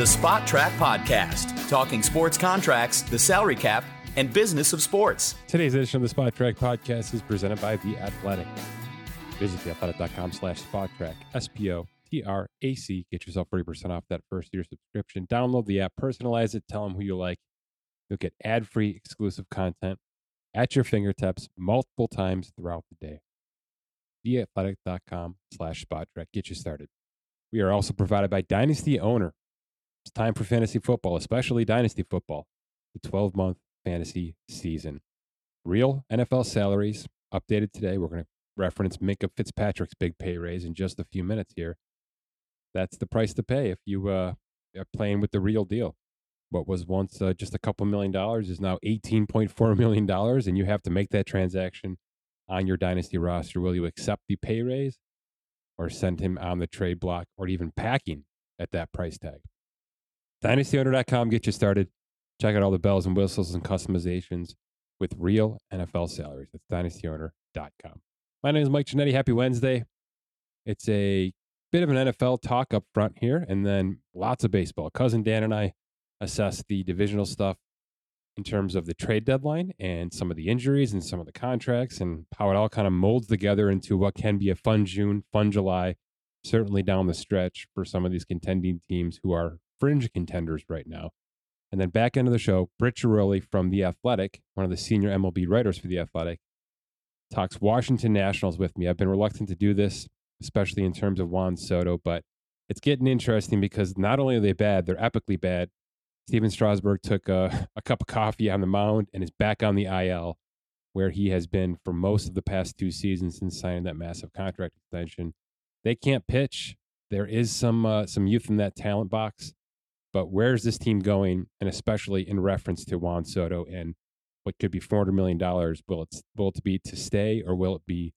the Spotrac Podcast, talking sports contracts, the salary cap, and business of sports. Today's edition of the Spotrac Podcast is presented by The Athletic. Visit theathletic.com slash spotrac, S-P-O-T-R-A-C. Get yourself 40% off that first year subscription. Download the app, personalize it, tell them who you like. You'll get ad-free exclusive content at your fingertips multiple times throughout the day. Theathletic.com slash spotrac. Get you started. We are also provided by Dynasty Owner. It's time for fantasy football, especially Dynasty football, the 12 month fantasy season. Real NFL salaries updated today. We're going to reference Minkah Fitzpatrick's big pay raise in just a few minutes here. That's the price to pay if you uh, are playing with the real deal. What was once uh, just a couple million dollars is now $18.4 million, and you have to make that transaction on your dynasty roster. Will you accept the pay raise or send him on the trade block or even packing at that price tag? DynastyOwner.com, get you started. Check out all the bells and whistles and customizations with real NFL salaries. That's DynastyOwner.com. My name is Mike Ginnitti. Happy Wednesday. It's a bit of an NFL talk up front here, and then lots of baseball. Cousin Dan and I assess the divisional stuff in terms of the trade deadline and some of the injuries and some of the contracts and how it all kind of molds together into what can be a fun June, fun July, certainly down the stretch for some of these contending teams who are fringe contenders right now. And then back into the show, Britt Ghiroli from The Athletic, one of the senior MLB writers for The Athletic, talks Washington Nationals with me. I've been reluctant to do this, especially in terms of Juan Soto, but it's getting interesting because not only are they bad, they're epically bad. Stephen Strasburg took a, a cup of coffee on the mound and is back on the IL, where he has been for most of the past two seasons since signing that massive contract extension. They can't pitch. There is some uh, some youth in that talent box but where's this team going? And especially in reference to Juan Soto and what could be $400 million. Will it, will it be to stay or will it be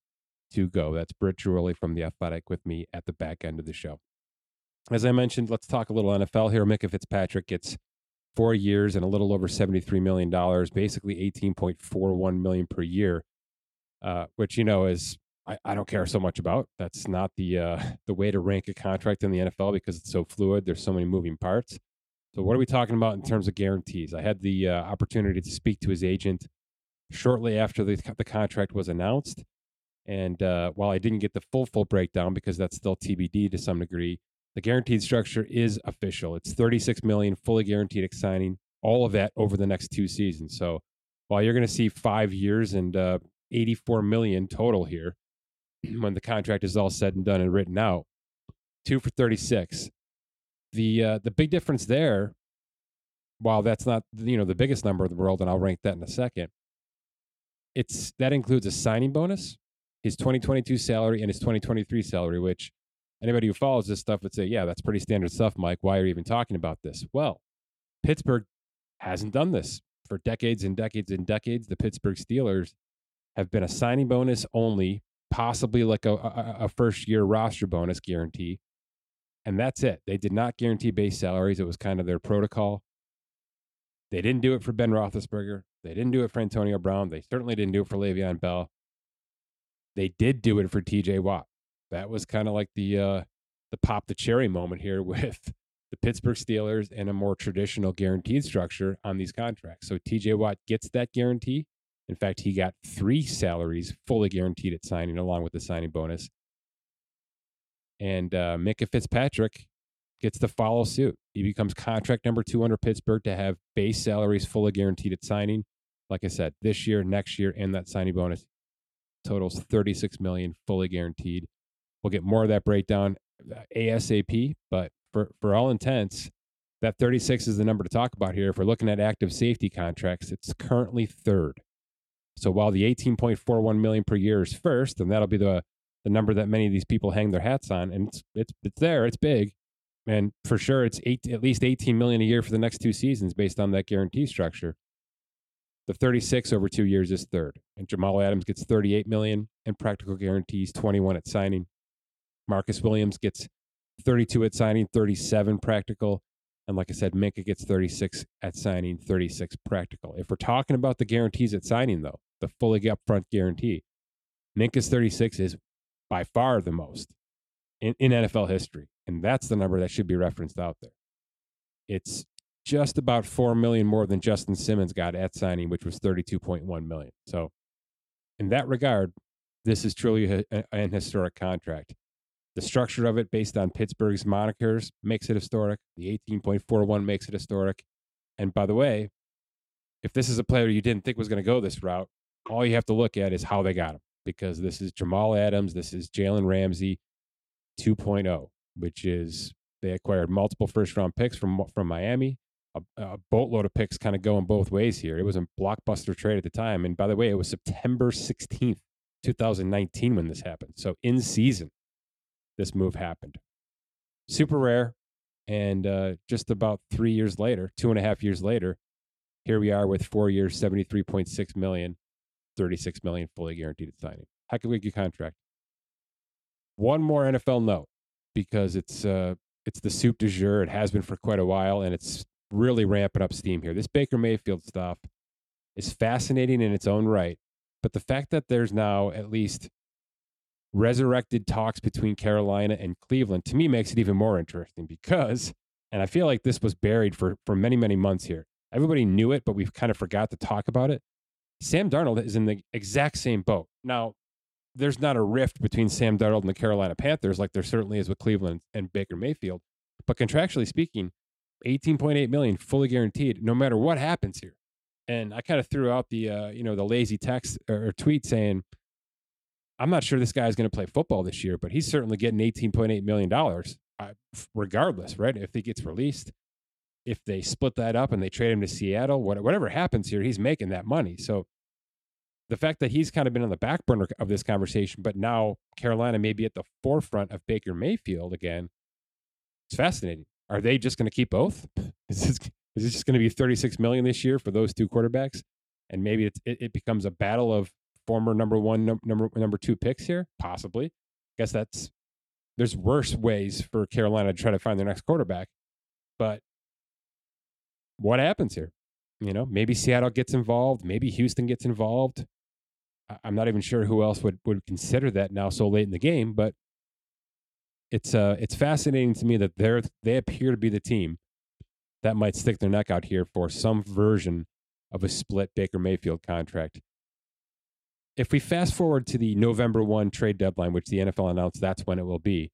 to go? That's Britt Ghiroli from The Athletic with me at the back end of the show. As I mentioned, let's talk a little NFL here. Minkah Fitzpatrick gets four years and a little over $73 million, basically 18.41 million per year, uh, which, you know, is I, I don't care so much about. That's not the uh, the way to rank a contract in the NFL because it's so fluid. There's so many moving parts. So what are we talking about in terms of guarantees? I had the uh, opportunity to speak to his agent shortly after the the contract was announced, and uh, while I didn't get the full full breakdown because that's still TBD to some degree, the guaranteed structure is official. It's 36 million fully guaranteed at signing, all of that over the next two seasons. So while you're going to see five years and uh, 84 million total here, when the contract is all said and done and written out. Two for 36. The uh, the big difference there, while that's not you know the biggest number in the world, and I'll rank that in a second. It's that includes a signing bonus, his 2022 salary, and his 2023 salary. Which anybody who follows this stuff would say, yeah, that's pretty standard stuff, Mike. Why are you even talking about this? Well, Pittsburgh hasn't done this for decades and decades and decades. The Pittsburgh Steelers have been a signing bonus only possibly like a, a, a first year roster bonus guarantee. And that's it. They did not guarantee base salaries. It was kind of their protocol. They didn't do it for Ben Roethlisberger. They didn't do it for Antonio Brown. They certainly didn't do it for Le'Veon Bell. They did do it for TJ Watt. That was kind of like the uh, the pop the cherry moment here with the Pittsburgh Steelers and a more traditional guaranteed structure on these contracts. So TJ Watt gets that guarantee. In fact, he got three salaries fully guaranteed at signing, along with the signing bonus. And uh, Minkah Fitzpatrick gets to follow suit. He becomes contract number two under Pittsburgh to have base salaries fully guaranteed at signing. Like I said, this year, next year, and that signing bonus totals 36 million fully guaranteed. We'll get more of that breakdown uh, ASAP, but for, for all intents, that 36 is the number to talk about here. If we're looking at active safety contracts, it's currently third. So while the 18.41 million per year is first, and that'll be the the number that many of these people hang their hats on, and it's it's it's there, it's big, and for sure it's eight at least 18 million a year for the next two seasons based on that guarantee structure. The 36 over two years is third, and Jamal Adams gets 38 million and practical guarantees, 21 at signing. Marcus Williams gets 32 at signing, 37 practical, and like I said, Minkah gets 36 at signing, 36 practical. If we're talking about the guarantees at signing, though, the fully upfront guarantee, Minkah's 36 is by far the most in, in NFL history. And that's the number that should be referenced out there. It's just about four million more than Justin Simmons got at signing, which was thirty-two point one million. So, in that regard, this is truly an historic contract. The structure of it, based on Pittsburgh's monikers, makes it historic. The eighteen point four one makes it historic. And by the way, if this is a player you didn't think was going to go this route, all you have to look at is how they got him because this is Jamal Adams, this is Jalen Ramsey 2.0, which is they acquired multiple first round picks from from Miami. A, a boatload of picks kind of going both ways here. It was a blockbuster trade at the time. And by the way, it was September 16th, 2019 when this happened. So in season, this move happened. Super rare. And uh, just about three years later, two and a half years later, here we are with four years, 73.6 million, 36 million fully guaranteed at signing. Heck of a good contract. One more NFL note because it's uh, it's the soup du jour. It has been for quite a while, and it's really ramping up steam here. This Baker Mayfield stuff is fascinating in its own right, but the fact that there's now at least resurrected talks between Carolina and Cleveland to me makes it even more interesting because, and I feel like this was buried for for many many months here. Everybody knew it, but we've kind of forgot to talk about it. Sam Darnold is in the exact same boat. Now, there's not a rift between Sam Darnold and the Carolina Panthers like there certainly is with Cleveland and Baker Mayfield. But contractually speaking, 18.8 million fully guaranteed no matter what happens here. And I kind of threw out the uh, you know the lazy text or, tweet saying I'm not sure this guy is going to play football this year, but he's certainly getting 18.8 million dollars uh, regardless, right? If he gets released, if they split that up and they trade him to Seattle, whatever happens here, he's making that money. So the fact that he's kind of been on the back burner of this conversation, but now Carolina may be at the forefront of Baker Mayfield again, it's fascinating. Are they just going to keep both? Is this, is this just going to be 36 million this year for those two quarterbacks? And maybe it, it becomes a battle of former number one, num, number number two picks here, possibly. I guess that's there's worse ways for Carolina to try to find their next quarterback. But what happens here? You know, maybe Seattle gets involved, maybe Houston gets involved. I'm not even sure who else would, would consider that now so late in the game, but it's uh it's fascinating to me that they're they appear to be the team that might stick their neck out here for some version of a split Baker Mayfield contract. If we fast forward to the November 1 trade deadline, which the NFL announced that's when it will be,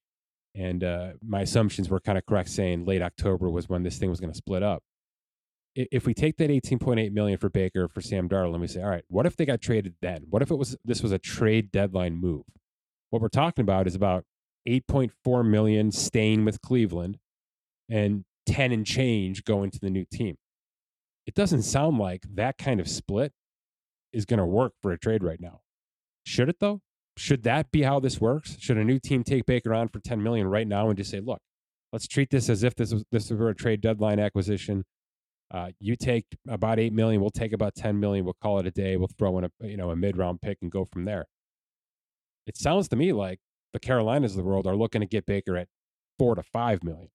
and uh, my assumptions were kind of correct saying late October was when this thing was going to split up if we take that 18.8 million for Baker for Sam Darnold and we say, all right, what if they got traded then? What if it was this was a trade deadline move? What we're talking about is about 8.4 million staying with Cleveland and 10 and change going to the new team. It doesn't sound like that kind of split is going to work for a trade right now. Should it though? Should that be how this works? Should a new team take Baker on for 10 million right now and just say, look, let's treat this as if this was this was a trade deadline acquisition uh, you take about eight million, we'll take about ten million. We'll call it a day. We'll throw in a you know a mid round pick and go from there. It sounds to me like the Carolinas of the world are looking to get Baker at four to five million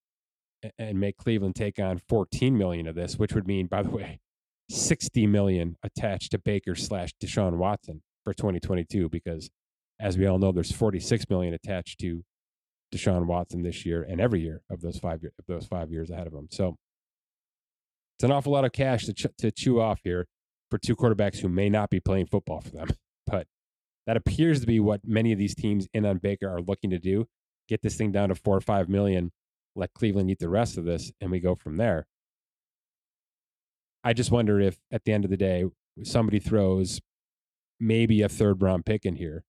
and make Cleveland take on 14 million of this, which would mean, by the way, 60 million attached to Baker slash Deshaun Watson for 2022, because as we all know, there's 46 million attached to Deshaun Watson this year and every year of those five of those five years ahead of him. So it's an awful lot of cash to, ch- to chew off here for two quarterbacks who may not be playing football for them. But that appears to be what many of these teams in on Baker are looking to do get this thing down to four or five million, let Cleveland eat the rest of this, and we go from there. I just wonder if at the end of the day, somebody throws maybe a third round pick in here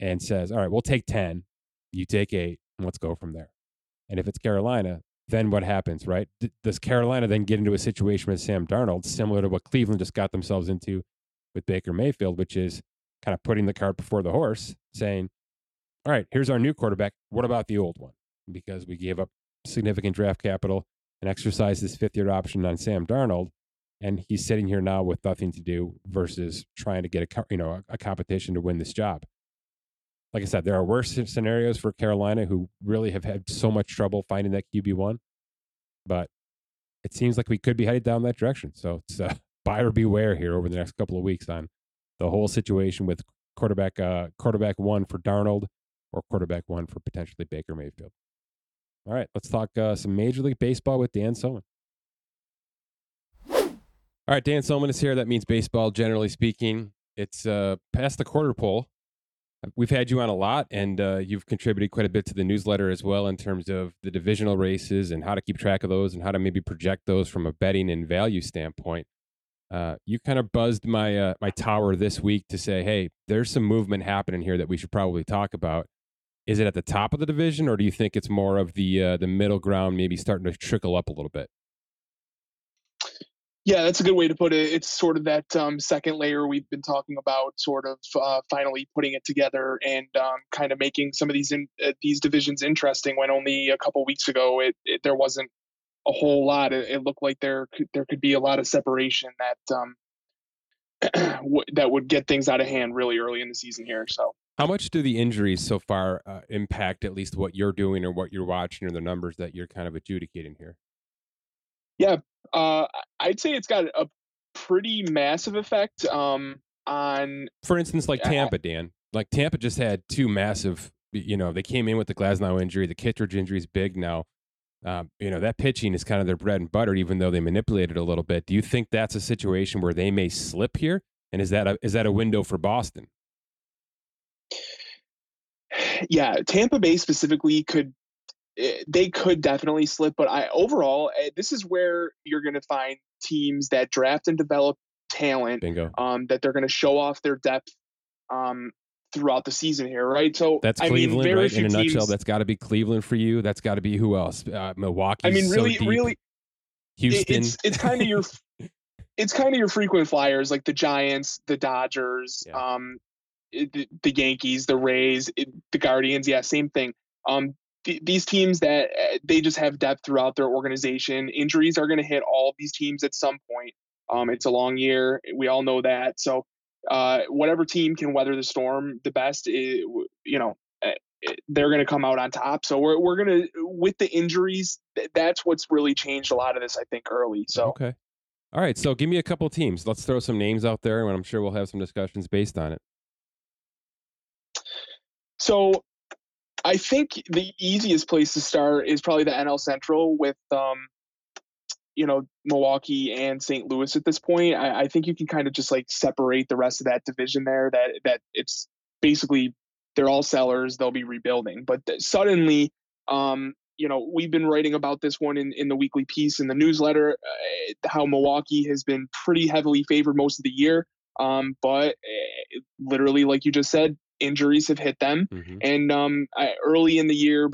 and says, All right, we'll take 10, you take eight, and let's go from there. And if it's Carolina, then what happens, right? D- does Carolina then get into a situation with Sam Darnold similar to what Cleveland just got themselves into with Baker Mayfield, which is kind of putting the cart before the horse, saying, all right, here's our new quarterback. What about the old one? Because we gave up significant draft capital and exercised this fifth year option on Sam Darnold. And he's sitting here now with nothing to do versus trying to get a you know a, a competition to win this job like I said, there are worse scenarios for Carolina who really have had so much trouble finding that QB one, but it seems like we could be headed down that direction. So it's uh, buyer beware here over the next couple of weeks on the whole situation with quarterback uh, quarterback one for Darnold or quarterback one for potentially Baker Mayfield. All right, let's talk uh, some Major League Baseball with Dan Soemann. All right, Dan Soemann is here. That means baseball, generally speaking. It's uh, past the quarter pole. We've had you on a lot, and uh, you've contributed quite a bit to the newsletter as well in terms of the divisional races and how to keep track of those and how to maybe project those from a betting and value standpoint. Uh, you kind of buzzed my uh, my tower this week to say, "Hey, there's some movement happening here that we should probably talk about." Is it at the top of the division, or do you think it's more of the uh, the middle ground, maybe starting to trickle up a little bit? Yeah, that's a good way to put it. It's sort of that um, second layer we've been talking about, sort of uh, finally putting it together and um, kind of making some of these in, uh, these divisions interesting. When only a couple weeks ago, it, it, there wasn't a whole lot. It, it, looked like there could, there could be a lot of separation that um, w- that would get things out of hand really early in the season here. So, how much do the injuries so far uh, impact at least what you're doing or what you're watching or the numbers that you're kind of adjudicating here? Yeah, uh, I'd say it's got a pretty massive effect um, on. For instance, like Tampa, Dan. Like Tampa just had two massive. You know, they came in with the Glasnow injury. The Kittredge injury is big now. Um, you know that pitching is kind of their bread and butter, even though they manipulated a little bit. Do you think that's a situation where they may slip here? And is that a is that a window for Boston? Yeah, Tampa Bay specifically could Eh, they could definitely slip, but I overall eh, this is where you're going to find teams that draft and develop talent. Bingo. Um, that they're going to show off their depth um, throughout the season here, right? So that's I Cleveland, mean, right? In a teams, nutshell, that's got to be Cleveland for you. That's got to be who else? Uh, Milwaukee. I mean, really, so really, Houston. It's it's kind of your it's kind of your frequent flyers like the Giants, the Dodgers, yeah. um, the, the, Yankees, the Rays, the Guardians. Yeah, same thing. Um, these teams that uh, they just have depth throughout their organization. Injuries are going to hit all of these teams at some point. Um, it's a long year. We all know that. So, uh, whatever team can weather the storm the best, is, you know, uh, they're going to come out on top. So we're we're going to with the injuries. That's what's really changed a lot of this, I think, early. So okay, all right. So give me a couple teams. Let's throw some names out there, and I'm sure we'll have some discussions based on it. So I think the easiest place to start is probably the NL Central with, um, you know, Milwaukee and St. Louis at this point. I, I think you can kind of just like separate the rest of that division there. That that it's basically they're all sellers. They'll be rebuilding, but th- suddenly, um, you know, we've been writing about this one in, in the weekly piece in the newsletter, uh, how Milwaukee has been pretty heavily favored most of the year. Um, but uh, literally, like you just said, injuries have hit them. Mm-hmm. And um, I, early in the year,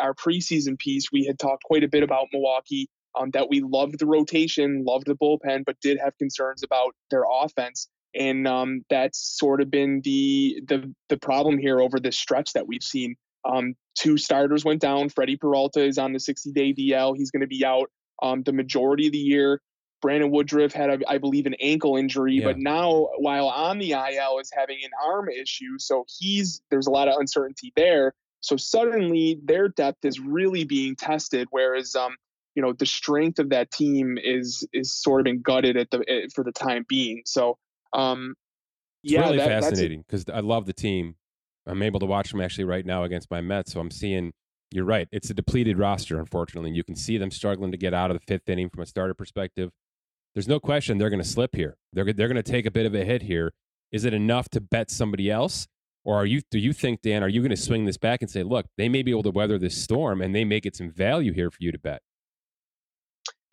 our preseason piece, we had talked quite a bit about Milwaukee. Um, that we loved the rotation, loved the bullpen, but did have concerns about their offense, and um, that's sort of been the the the problem here over this stretch that we've seen. Um, two starters went down. Freddie Peralta is on the 60 day DL. He's going to be out um, the majority of the year. Brandon Woodruff had, a, I believe, an ankle injury, yeah. but now while on the IL is having an arm issue. So he's there's a lot of uncertainty there. So suddenly their depth is really being tested, whereas um, you know the strength of that team is is sort of been gutted at the eh, for the time being. So um, it's yeah, really that, fascinating because I love the team. I'm able to watch them actually right now against my Mets, so I'm seeing. You're right. It's a depleted roster, unfortunately. You can see them struggling to get out of the fifth inning from a starter perspective there's no question they're going to slip here. They're they're going to take a bit of a hit here. Is it enough to bet somebody else, or are you? Do you think Dan? Are you going to swing this back and say, look, they may be able to weather this storm, and they may get some value here for you to bet?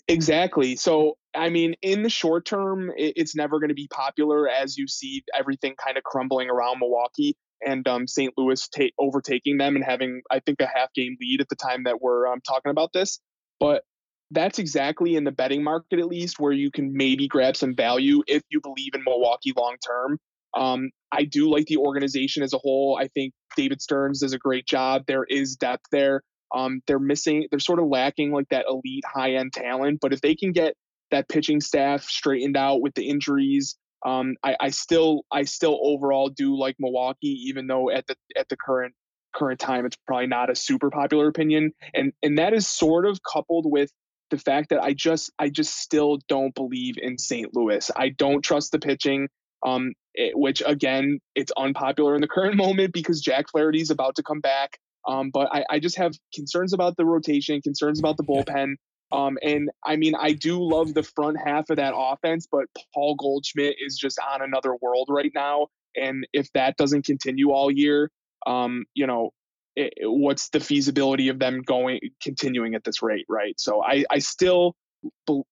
Exactly. So, I mean, in the short term, it's never going to be popular as you see everything kind of crumbling around Milwaukee and um, St. Louis ta- overtaking them and having, I think, a half game lead at the time that we're um, talking about this. But that's exactly in the betting market at least where you can maybe grab some value if you believe in Milwaukee long term. Um, I do like the organization as a whole. I think David Stearns does a great job. There is depth there. Um, they're missing, they're sort of lacking like that elite high end talent. But if they can get that pitching staff straightened out with the injuries, um, I, I still, I still overall do like Milwaukee, even though at the at the current current time it's probably not a super popular opinion. And and that is sort of coupled with the fact that I just I just still don't believe in St. Louis. I don't trust the pitching. Um, it, which again, it's unpopular in the current moment because Jack Flaherty is about to come back. Um, but I, I, just have concerns about the rotation, concerns about the bullpen. Um, and I mean, I do love the front half of that offense, but Paul Goldschmidt is just on another world right now. And if that doesn't continue all year, um, you know, it, what's the feasibility of them going continuing at this rate, right? So I, I still,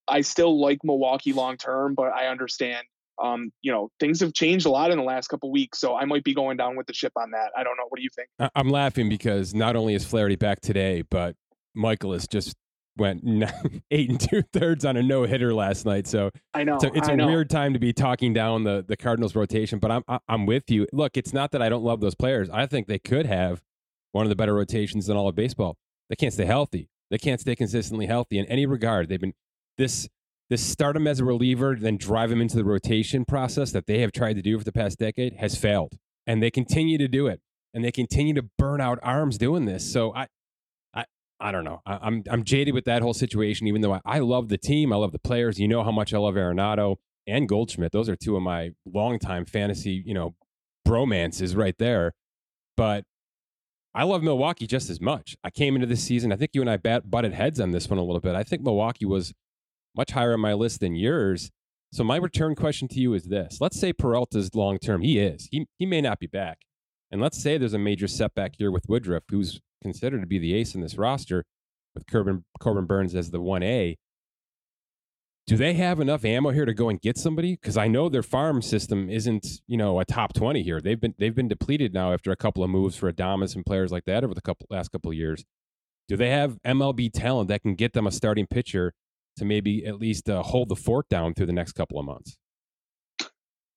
I still like Milwaukee long term, but I understand um, you know, things have changed a lot in the last couple weeks, so I might be going down with the ship on that. I don't know. What do you think? I'm laughing because not only is Flaherty back today, but Mikolas just went eight and two thirds on a no hitter last night. So I know so it's a know. weird time to be talking down the the Cardinals rotation. But I'm I'm with you. Look, it's not that I don't love those players. I think they could have one of the better rotations in all of baseball. They can't stay healthy. They can't stay consistently healthy in any regard. They've been this this start him as a reliever, then drive him into the rotation process that they have tried to do for the past decade has failed. And they continue to do it. And they continue to burn out arms doing this. So I I I don't know. I, am I'm, I'm jaded with that whole situation, even though I, I love the team. I love the players. You know how much I love Arenado and Goldschmidt. Those are two of my longtime fantasy, you know, bromances right there. But I love Milwaukee just as much. I came into this season. I think you and I bat, butted heads on this one a little bit. I think Milwaukee was much higher on my list than yours. So my return question to you is this: Let's say Peralta's long term. He is. He he may not be back. And let's say there's a major setback here with Woodruff, who's considered to be the ace in this roster, with Corbin Corbin Burnes as the one A. Do they have enough ammo here to go and get somebody? Because I know their farm system isn't, you know, a top twenty here. They've been they've been depleted now after a couple of moves for Adames and players like that over the couple last couple of years. Do they have MLB talent that can get them a starting pitcher to maybe at least uh, hold the fort down through the next couple of months?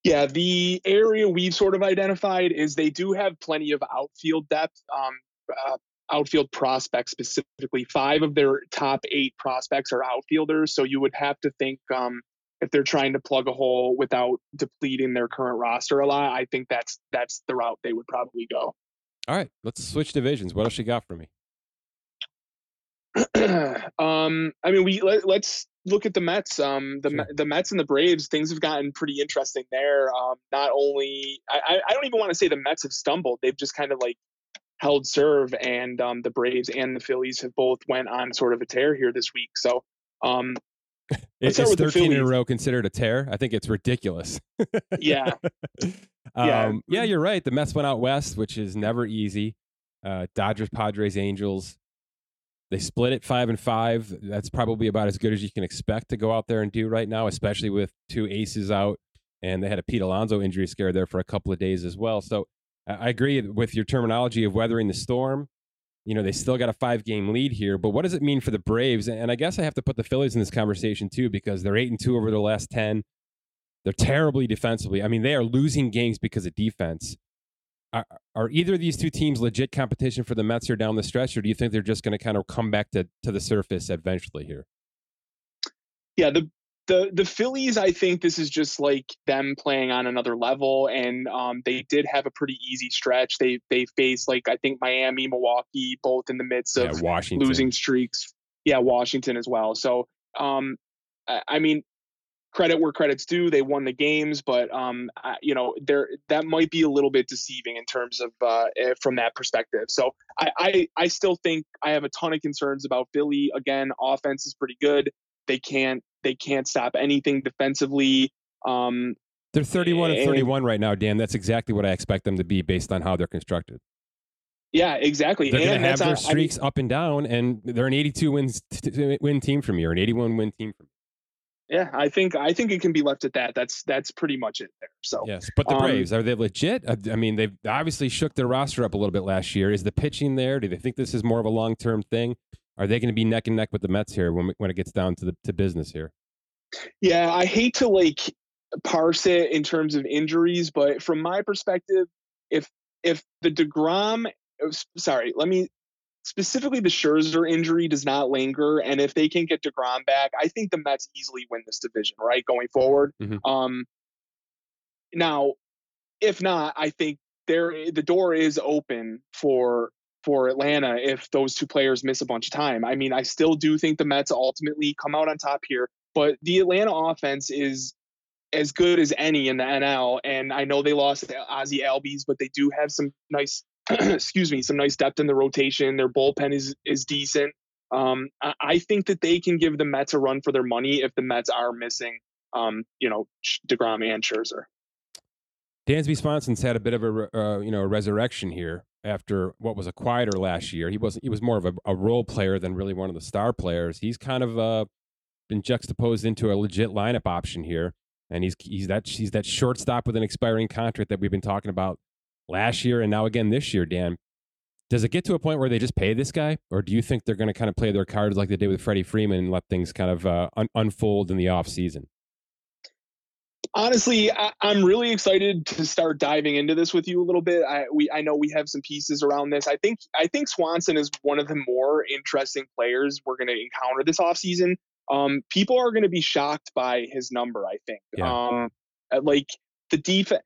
Yeah, the area we've sort of identified is they do have plenty of outfield depth, um, uh, outfield prospects specifically. Five of their top eight prospects are outfielders, so you would have to think um, if they're trying to plug a hole without depleting their current roster a lot. I think that's that's the route they would probably go. All right, let's switch divisions. What else you got for me? um, I mean, we let, us look at the Mets. Um, the sure. the Mets and the Braves. Things have gotten pretty interesting there. Um, not only I, I don't even want to say the Mets have stumbled. They've just kind of like held serve, and um, the Braves and the Phillies have both went on sort of a tear here this week. So, um, is 13 in a row considered a tear? I think it's ridiculous. yeah. um, yeah. Yeah, you're right. The Mets went out west, which is never easy. Uh, Dodgers, Padres, Angels. They split it five and five. That's probably about as good as you can expect to go out there and do right now, especially with two aces out. And they had a Pete Alonso injury scare there for a couple of days as well. So I agree with your terminology of weathering the storm. You know, they still got a five game lead here, but what does it mean for the Braves? And I guess I have to put the Phillies in this conversation too, because they're eight and two over the last 10. They're terribly defensively. I mean, they are losing games because of defense are, are either of these two teams legit competition for the Mets here down the stretch, or do you think they're just going to kind of come back to, to the surface eventually here? Yeah, the the the Phillies, I think this is just like them playing on another level, and um, they did have a pretty easy stretch. They they faced like I think Miami, Milwaukee, both in the midst of yeah, Washington. losing streaks. Yeah, Washington as well. So um, I, I mean, credit where credit's due. They won the games, but um, I, you know, there that might be a little bit deceiving in terms of uh, eh, from that perspective. So I, I I still think I have a ton of concerns about Philly. Again, offense is pretty good. They can't they can't stop anything defensively. Um, they're 31 and 31 right now, Dan. That's exactly what I expect them to be based on how they're constructed. Yeah, exactly. They're going to have their streaks I mean, up and down, and they're an 82 wins t- win team from you, or an 81 win team from yeah, I think I think it can be left at that. That's that's pretty much it there. So yes, but the um, Braves are they legit? I mean, they've obviously shook their roster up a little bit last year. Is the pitching there? Do they think this is more of a long term thing? Are they going to be neck and neck with the Mets here when when it gets down to the to business here? Yeah, I hate to like parse it in terms of injuries, but from my perspective, if if the Degrom, sorry, let me specifically the Scherzer injury does not linger, and if they can get Degrom back, I think the Mets easily win this division. Right, going forward. Mm-hmm. Um, now, if not, I think there the door is open for for Atlanta if those two players miss a bunch of time. I mean, I still do think the Mets ultimately come out on top here, but the Atlanta offense is as good as any in the NL. And I know they lost Ozzie Albies, but they do have some nice excuse me, some nice depth in the rotation. Their bullpen is is decent. Um, I, I think that they can give the Mets a run for their money if the Mets are missing, um, you know, Degrom and Scherzer. Dansby Swanson's had a bit of a uh, you know a resurrection here after what was a quieter last year. He wasn't. He was more of a, a role player than really one of the star players. He's kind of uh, been juxtaposed into a legit lineup option here, and he's he's that he's that shortstop with an expiring contract that we've been talking about last year and now again this year. Dan, does it get to a point where they just pay this guy, or do you think they're going to kind of play their cards like they did with Freddie Freeman and let things kind of uh, un- unfold in the off season? Honestly, I, am really excited to start diving into this with you a little bit. I we I know we have some pieces around this. I think I think Swanson is one of the more interesting players we're going to encounter this offseason. Um, people are going to be shocked by his number. I think. Yeah. Um, like the defense.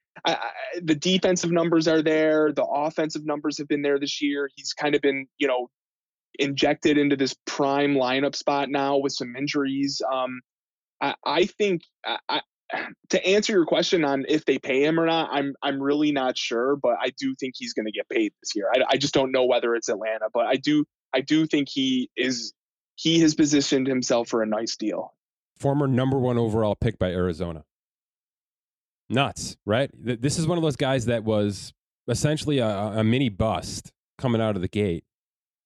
the defensive numbers are there. The offensive numbers have been there this year. He's kind of been, you know, injected into this prime lineup spot now with some injuries. Um, I, I think I, to answer your question on if they pay him or not, I'm I'm really not sure, but I do think he's going to get paid this year. I, I just don't know whether it's Atlanta, but I do I do think he is he has positioned himself for a nice deal. Former number one overall pick by Arizona. Nuts, right? This is one of those guys that was essentially a, a mini bust coming out of the gate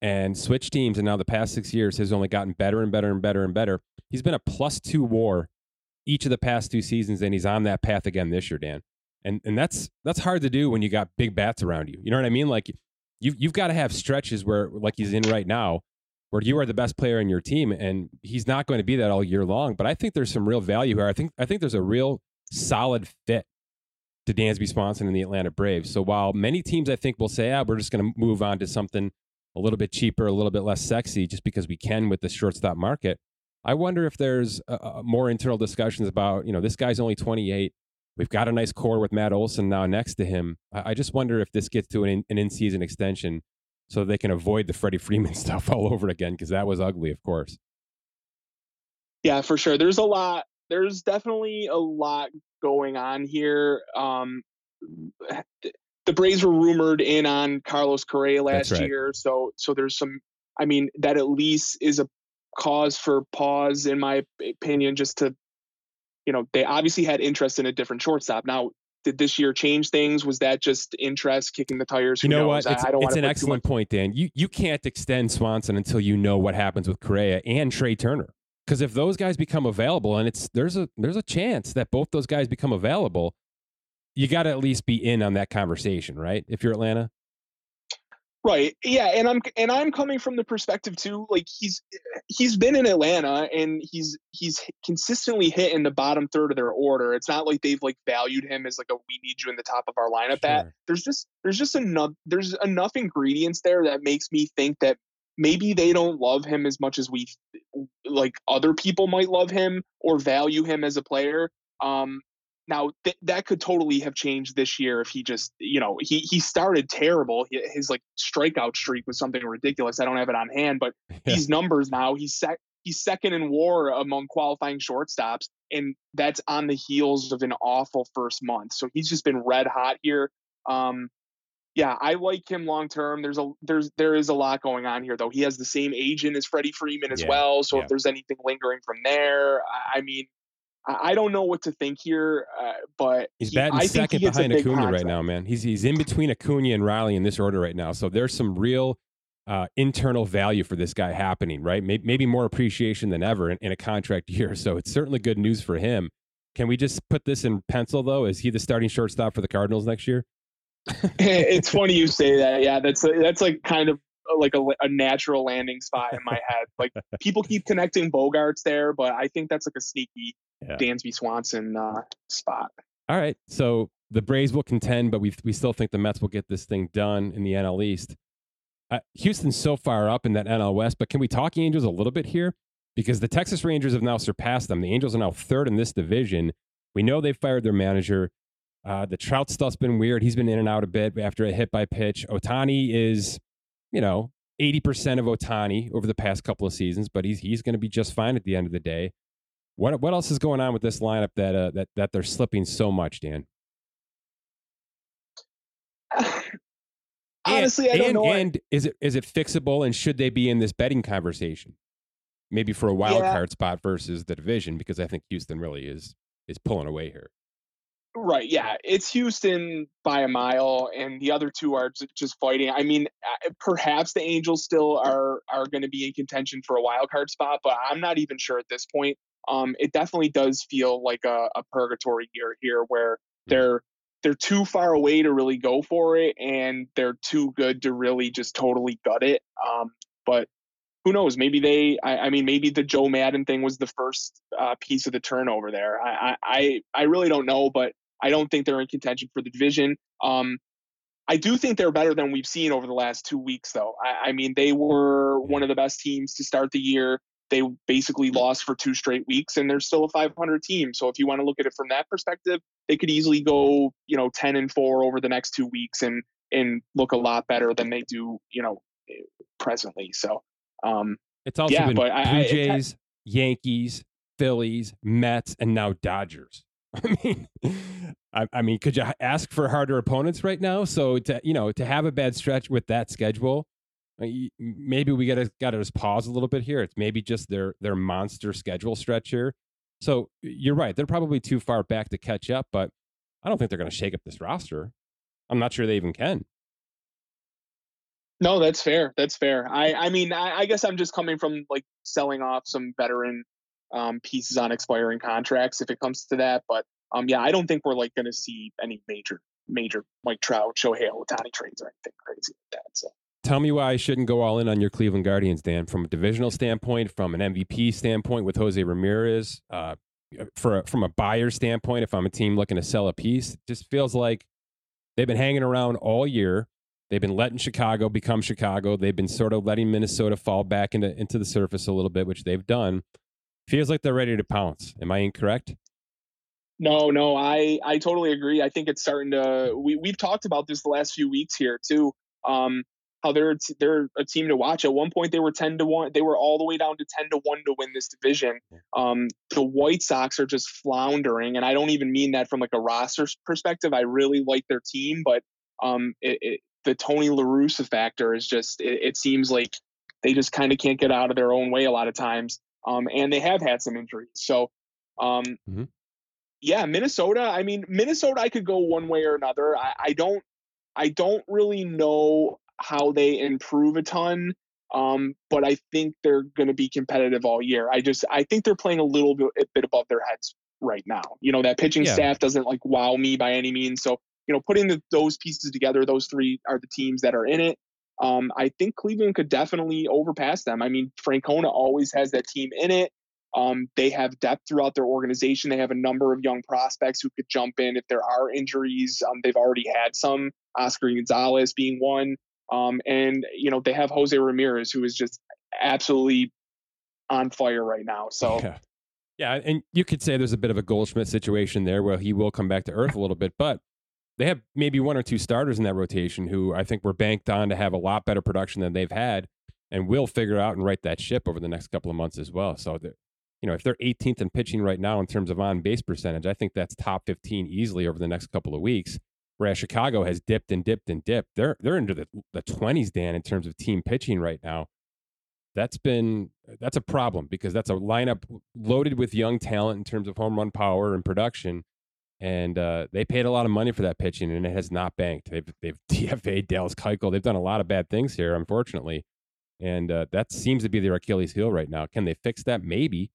and switched teams, and now the past six years has only gotten better and better and better and better. He's been a plus two WAR each of the past two seasons, and he's on that path again this year, Dan. And and that's that's hard to do when you got big bats around you. You know what I mean? Like you you've got to have stretches where like he's in right now, where you are the best player in your team, and he's not going to be that all year long. But I think there's some real value here. I think I think there's a real solid fit to Dansby Swanson and the Atlanta Braves. So while many teams I think will say, ah, we're just going to move on to something a little bit cheaper, a little bit less sexy, just because we can with the shortstop market. I wonder if there's uh, uh, more internal discussions about, you know, this guy's only 28. We've got a nice core with Matt Olson now next to him. I, I just wonder if this gets to an, in, an in-season extension so they can avoid the Freddie Freeman stuff all over again because that was ugly, of course. Yeah, for sure. There's a lot. There's definitely a lot going on here. Um, the Braves were rumored in on Carlos Correa last right. year, so so there's some. I mean, that at least is a cause for pause, in my opinion, just to, you know, they obviously had interest in a different shortstop. Now, did this year change things? Was that just interest kicking the tires? Who you know knows? what? It's, I, I it's an excellent point, Dan. You you can't extend Swanson until you know what happens with Correa and trey Turner. Because if those guys become available, and it's there's a there's a chance that both those guys become available, you got to at least be in on that conversation, right? If you're Atlanta. Right. Yeah, and I'm and I'm coming from the perspective too. Like he's he's been in Atlanta and he's he's consistently hit in the bottom third of their order. It's not like they've like valued him as like a we need you in the top of our lineup. Sure. At there's just there's just enough there's enough ingredients there that makes me think that maybe they don't love him as much as we like other people might love him or value him as a player. Um, now th- that could totally have changed this year if he just, you know, he he started terrible. His like strikeout streak was something ridiculous. I don't have it on hand, but these numbers now he's sec- he's second in WAR among qualifying shortstops, and that's on the heels of an awful first month. So he's just been red hot here. Um, yeah, I like him long term. There's a there's there is a lot going on here though. He has the same agent as Freddie Freeman as yeah, well. So yeah. if there's anything lingering from there, I, I mean, I don't know what to think here, uh, but he's he, batting second he behind Acuna contract. right now, man. He's he's in between Acuna and Riley in this order right now. So there's some real uh, internal value for this guy happening, right? Maybe, maybe more appreciation than ever in, in, a contract year. So it's certainly good news for him. Can we just put this in pencil though? Is he the starting shortstop for the Cardinals next year? it's funny you say that. Yeah, that's that's like kind of like a, a natural landing spot in my head. Like people keep connecting Bogaerts there, but I think that's like a sneaky yeah. Dansby Swanson uh, spot. All right, so the Braves will contend, but we we still think the Mets will get this thing done in the NL East. Uh, Houston's so far up in that NL West, but can we talk Angels a little bit here? Because the Texas Rangers have now surpassed them. The Angels are now third in this division. We know they fired their manager. Uh, the Trout stuff's been weird. He's been in and out a bit after a hit by pitch. Ohtani is, you know, 80% of Ohtani over the past couple of seasons, but he's he's going to be just fine at the end of the day. What what else is going on with this lineup that uh, that that they're slipping so much, Dan? honestly, and, I don't and, know. And is it is it fixable? And should they be in this betting conversation? Maybe for a wild Yeah. card spot versus the division, because I think Houston really is is pulling away here. Right. Yeah. It's Houston by a mile, and the other two are just fighting. I mean, perhaps the Angels still are are going to be in contention for a wild card spot, but I'm not even sure at this point. Um, it definitely does feel like a, a purgatory year here, where they're they're too far away to really go for it, and they're too good to really just totally gut it. Um, but who knows? Maybe they. I, I mean, maybe the Joe Maddon thing was the first uh, piece of the turnover there. I, I I I really don't know, but I don't think they're in contention for the division. Um, I do think they're better than we've seen over the last two weeks, though. I, I mean, they were one of the best teams to start the year. They basically lost for two straight weeks, and they're still a 500 team. So if you want to look at it from that perspective, they could easily go, you know, 10 and four over the next two weeks and and look a lot better than they do, you know, presently. So, um, It's also Yeah, been but I- Blue I- Jays, Yankees, Phillies, Mets, and now Dodgers. I mean, I, I mean, could you ask for harder opponents right now? So to you know to have a bad stretch with that schedule, maybe we got to got to just pause a little bit here. It's maybe just their their monster schedule stretch here. So you're right; they're probably too far back to catch up, but I don't think they're going to shake up this roster. I'm not sure they even can. No, that's fair. That's fair. I, I mean, I, I guess I'm just coming from like selling off some veteran um, pieces on expiring contracts if it comes to that. But um, yeah, I don't think we're like going to see any major, major Mike Trout, Shohei Ohtani trades or anything crazy like that. So Tell me why I shouldn't go all in on your Cleveland Guardians, Dan, from a divisional standpoint, from an MVP standpoint with Jose Ramirez, uh, for from a buyer standpoint, if I'm a team looking to sell a piece, it just feels like they've been hanging around all year. They've been letting Chicago become Chicago. They've been sort of letting Minnesota fall back into, into the surface a little bit, which they've done. Feels like they're ready to pounce. Am I incorrect? no, no, I, I totally agree. I think it's starting to. We we've talked about this the last few weeks here too. Um, how they're t- they're a team to watch. At one point, they were ten to one. They were all the way down to ten to one to win this division. Um, the White Sox are just floundering, and I don't even mean that from like a roster perspective. I really like their team, but um, it, it, the Tony La Russa factor is just. It, it seems like they just kind of can't get out of their own way a lot of times. Um, and they have had some injuries. So, um, Mhm. yeah, Minnesota. I mean, Minnesota. I could go one way or another. I, I don't. I don't really know how they improve a ton. Um, but I think they're going to be competitive all year. I just I think they're playing a little bit, a bit above their heads right now. You know that pitching Yeah. staff doesn't like wow me by any means. So you know putting the, those pieces together, those three are the teams that are in it. Um, I think Cleveland could definitely overpass them. I mean, Francona always has that team in it. Um, they have depth throughout their organization. They have a number of young prospects who could jump in if there are injuries. Um, they've already had some, Oscar Gonzalez being one. Um, and, you know, they have Jose Ramirez, who is just absolutely on fire right now. So, Yeah. Yeah, and you could say there's a bit of a Goldschmidt situation there where he will come back to earth a little bit, but they have maybe one or two starters in that rotation who I think were banked on to have a lot better production than they've had and will figure out and right that ship over the next couple of months as well. So you know, if they're 18th in pitching right now in terms of on base percentage, I think that's top 15 easily over the next couple of weeks. Whereas Chicago has dipped and dipped and dipped. They're they're into the, the 20s, Dan, in terms of team pitching right now that's been that's a problem because that's a lineup loaded with young talent in terms of home run power and production. And uh, they paid a lot of money for that pitching, and it has not banked. They've they've DFA Dallas Keuchel. They've done a lot of bad things here, unfortunately, and uh, that seems to be their Achilles heel right now. Can they fix that? Maybe,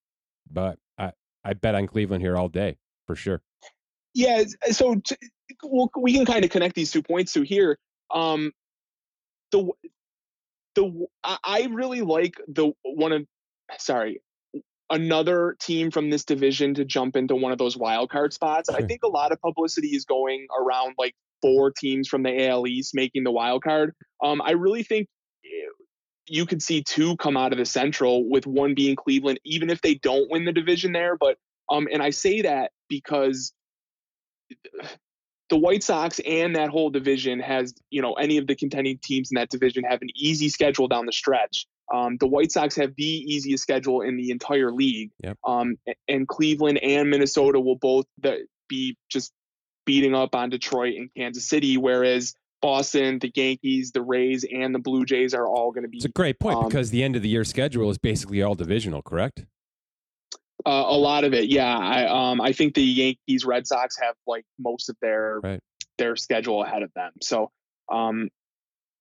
but I I bet on Cleveland here all day for sure. yeah. So well, we can kind of connect these two points to here. Um, the the I really like the one of sorry another team from this division to jump into one of those wild card spots. I think a lot of publicity is going around like four teams from the AL East making the wild card. Um, I really think eh, you could see two come out of the Central, with one being Cleveland, even if they don't win the division there. But um, and I say that because the White Sox and that whole division has, you know, any of the contending teams in that division have an easy schedule down the stretch. Um, the White Sox have the easiest schedule in the entire league. Yep. Um, and Cleveland and Minnesota will both be just beating up on Detroit and Kansas City, whereas Boston, the Yankees, the Rays, and the Blue Jays are all going to be. It's a great point um, because the end of the year schedule is basically all divisional, correct? Uh, a lot of it, yeah. I um I think the Yankees, Red Sox have like most of their Right. their schedule ahead of them. So um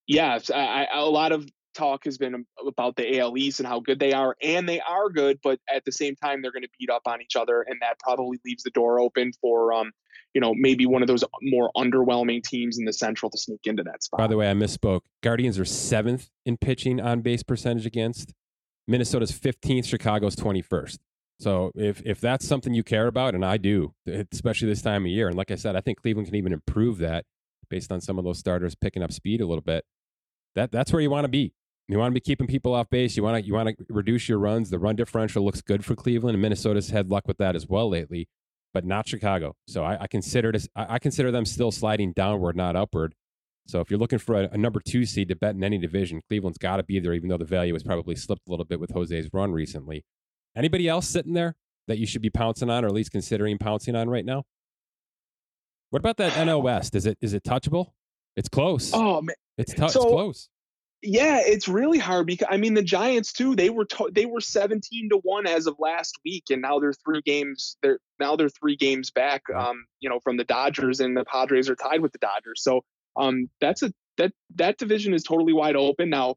yeah, I, I, a lot of talk has been about the AL East and how good they are, and they are good, but at the same time they're going to beat up on each other, and that probably leaves the door open for um you know maybe one of those more underwhelming teams in the Central to sneak into that spot. By the way, I misspoke. Guardians are seventh in pitching on base percentage against. Minnesota's 15th, Chicago's 21st. So if if that's something you care about, and I do, eh, especially this time of year, and like I said, I think Cleveland can even improve that based on some of those starters picking up speed a little bit. That that's where you want to be. You want to be keeping people off base. You want to you want to reduce your runs. The run differential looks good for Cleveland, and Minnesota's had luck with that as well lately, but not Chicago. So I, I consider this. I, I consider them still sliding downward, not upward. So if you're looking for a, a number two seed to bet in any division, Cleveland's got to be there, even though the value has probably slipped a little bit with Jose's run recently. Anybody else sitting there that you should be pouncing on, or at least considering pouncing on right now? What about that NL West? Is it is it touchable? It's close. oh man. it's tou- so- it's close. Yeah, it's really hard because I mean the Giants too. They were to- they were seventeen to one as of last week, and now they're three games. They're now they're three games back. Um, you know, from the Dodgers, and the Padres are tied with the Dodgers. So, um, that's a that that division is totally wide open now.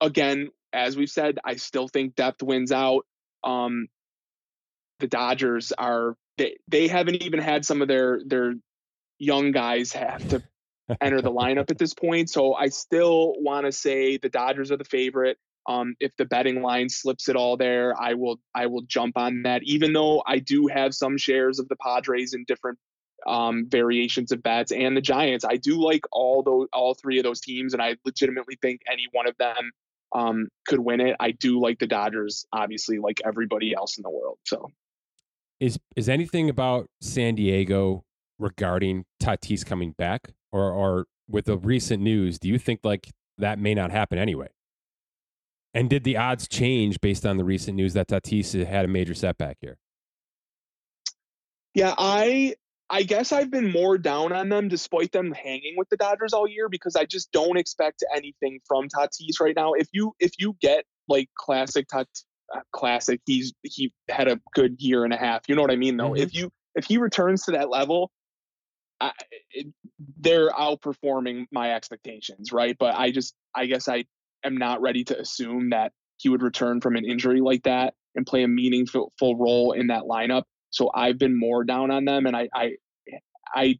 Again, as we've said, I still think depth wins out. Um, the Dodgers are they they haven't even had some of their their young guys have to enter the lineup at this point. So I still want to say the Dodgers are the favorite. Um, if the betting line slips at all there, I will I will jump on that. Even though I do have some shares of the Padres in different um, variations of bets and the Giants, I do like all those all three of those teams, and I legitimately think any one of them um, could win it. I do like the Dodgers, obviously, like everybody else in the world. So Is is anything about San Diego regarding Tatis coming back, or or with the recent news, do you think like that may not happen anyway? And did the odds change based on the recent news that Tatis had a major setback here? Yeah, I I guess I've been more down on them despite them hanging with the Dodgers all year because I just don't expect anything from Tatis right now. If you if you get like classic Tat uh, classic, he's he had a good year and a half. You know what I mean though? Mhm. If you if he returns to that level, I, it, they're outperforming my expectations, right? But I just I guess I am not ready to assume that he would return from an injury like that and play a meaningful full role in that lineup. So I've been more down on them, and I, I, I,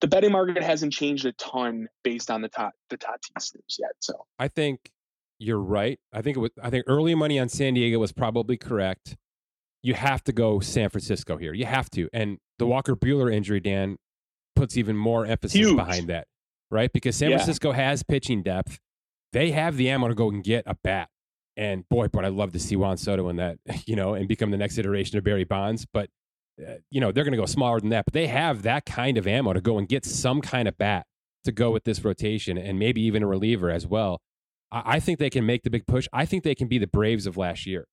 the betting market hasn't changed a ton based on the top the Tatis news yet. So I think you're right. I think it was, I think early money on San Diego was probably correct. You have to go San Francisco here. You have to. And the mm. Walker Buehler injury, Dan, puts even more emphasis Huge. behind that, right? Because San Yeah. Francisco has pitching depth. They have the ammo to go and get a bat. And boy, but I'd love to see Juan Soto in that, you know, and become the next iteration of Barry Bonds. But, uh, you know, they're going to go smaller than that. But they have that kind of ammo to go and get some kind of bat to go with this rotation and maybe even a reliever as well. I, I think they can make the big push. I think they can be the Braves of last year,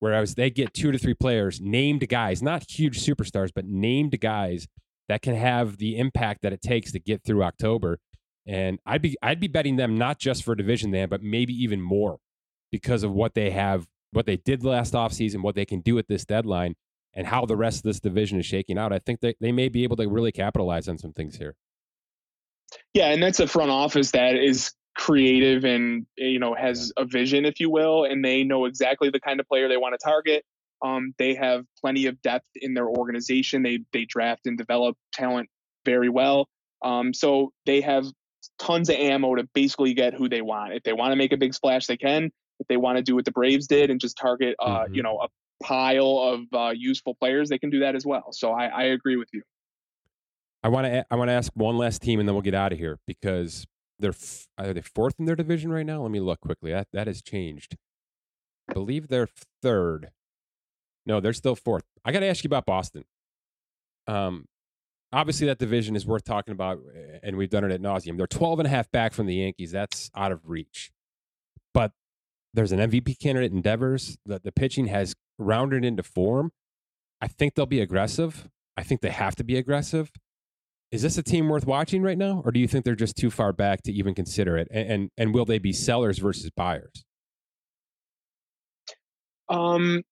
whereas they get two to three players, named guys, not huge superstars, but named guys that can have the impact that it takes to get through October. And I'd be I'd be betting them not just for division then, but maybe even more because of what they have, what they did last offseason, what they can do at this deadline, and how the rest of this division is shaking out. I think that they may be able to really capitalize on some things here. yeah, and that's a front office that is creative and you know has a vision, if you will, and they know exactly the kind of player they want to target. Um, they have plenty of depth in their organization. They they draft and develop talent very well. Um, so they have tons of ammo to basically get who they want. If they want to make a big splash, they can. If they want to do what the Braves did and just target, uh, Mhm. you know, a pile of uh, useful players, they can do that as well. So I, I agree with you. I want to I want to ask one last team and then we'll get out of here because they're f- are they fourth in their division right now? Let me look quickly. That that has changed. I believe they're third. No, they're still fourth. I got to ask you about Boston. Um, obviously that division is worth talking about, and we've done it at nauseum. They're 12 and a half back from the Yankees. That's out of reach. But there's an MVP candidate in Devers. The, the pitching has rounded into form. I think they'll be aggressive. I think they have to be aggressive. is this a team worth watching right now, or do you think they're just too far back to even consider it? And and, and will they be sellers versus buyers? Um,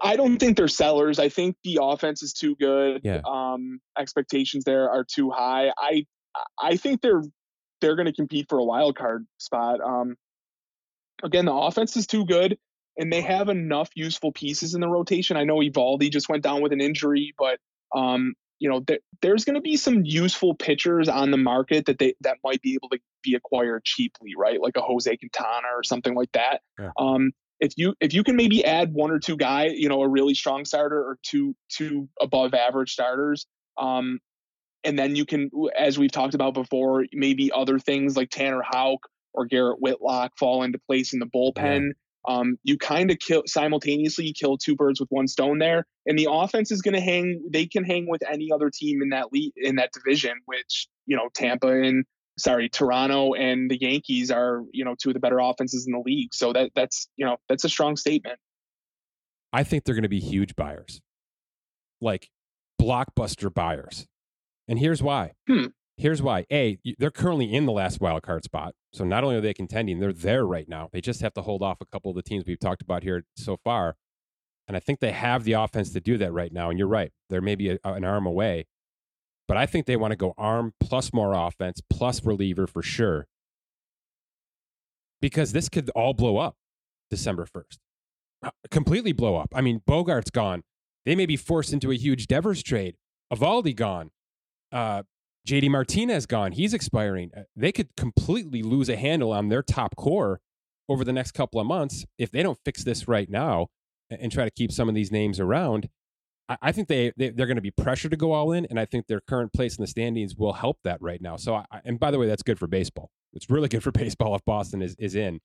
I don't think they're sellers. I think the offense is too good. Yeah. Um, expectations there are too high. I I think they're they're going to compete for a wild card spot. Um, again, the offense is too good, and they have enough useful pieces in the rotation. I know Eovaldi just went down with an injury, but um, you know, th- there's going to be some useful pitchers on the market that they that might be able to be acquired cheaply, right? Like a Jose Quintana or something like that. Yeah. Um, if you if you can maybe add one or two guys, you know, a really strong starter or two two above average starters, um, and then you can, as we've talked about before, maybe other things like Tanner Houck or Garrett Whitlock fall into place in the bullpen. Um, you kind of kill simultaneously kill two birds with one stone there, and the offense is going to hang. They can hang with any other team in that lead in that division, which you know Tampa and sorry Toronto and the Yankees are you know two of the better offenses in the league. So that that's you know that's a strong statement. I think they're going to be huge buyers, like blockbuster buyers, and here's why. Hmm. Here's why. A, they're currently in the last wild card spot. So not only are they contending, they're there right now. They just have to hold off a couple of the teams we've talked about here so far. And I think they have the offense to do that right now. And you're right. There may be a, an arm away. But I think they want to go arm plus more offense plus reliever for sure. Because this could all blow up December 1st. Uh, Completely blow up. I mean, Bogaerts gone. They may be forced into a huge Devers trade. Eovaldi gone. Uh, JD Martinez gone. He's expiring. Uh, They could completely lose a handle on their top core over the next couple of months if they don't fix this right now and, try to keep some of these names around. I, think they, they they're going to be pressured to go all in, and I think their current place in the standings will help that right now. So, I, and by the way, that's good for baseball. It's really good for baseball if Boston is is in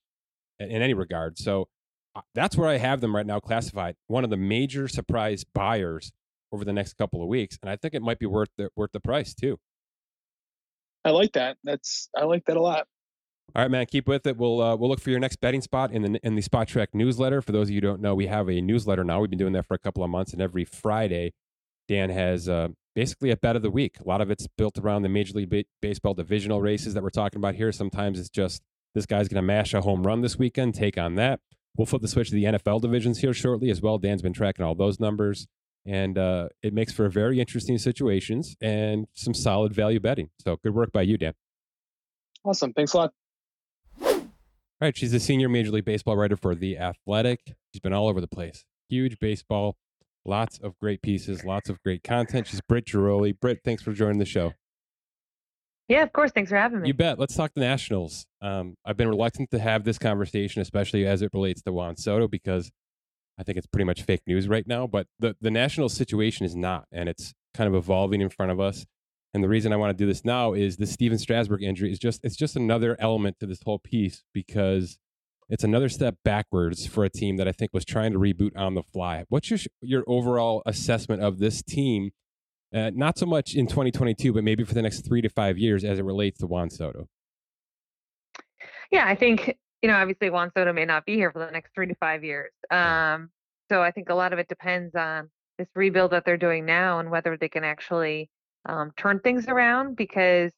in, any regard. So that's where I have them right now classified. One of the major surprise buyers over the next couple of weeks, and I think it might be worth the worth the price too. I like that. That's I like that a lot. All right, man, keep with it. We'll uh, we'll look for your next betting spot in the in the Spotrac newsletter. For those of you who don't know, we have a newsletter now. We've been doing that for a couple of months, and every Friday, Dan has uh, basically a bet of the week. A lot of it's built around the Major League Baseball divisional races that we're talking about here. Sometimes it's just this guy's going to mash a home run this weekend. Take on that. We'll flip the switch to the NFL divisions here shortly as well. Dan's been tracking all those numbers, and uh, it makes for very interesting situations and some solid value betting. So good work by you, Dan. Awesome. Thanks a lot. All right, she's a senior Major League Baseball writer for The Athletic. She's been all over the place. Huge baseball, lots of great pieces, lots of great content. She's Britt Ghiroli. Britt, thanks for joining the show. Yeah, of course. Thanks for having me. You bet. Let's talk the Nationals. Um, I've been reluctant to have this conversation, especially as it relates to Juan Soto, because I think it's pretty much fake news right now. But the the Nationals situation is not, and it's kind of evolving in front of us. And the reason I want to do this now is the Steven Strasburg injury is just it's just another element to this whole piece because it's another step backwards for a team that I think was trying to reboot on the fly. What's your your overall assessment of this team? Uh, not so much in 2022, but maybe for the next three to five years as it relates to Juan Soto. Yeah, I think you know obviously Juan Soto may not be here for the next three to five years. Um, so I think a lot of it depends on this rebuild that they're doing now and whether they can actually um, turn things around because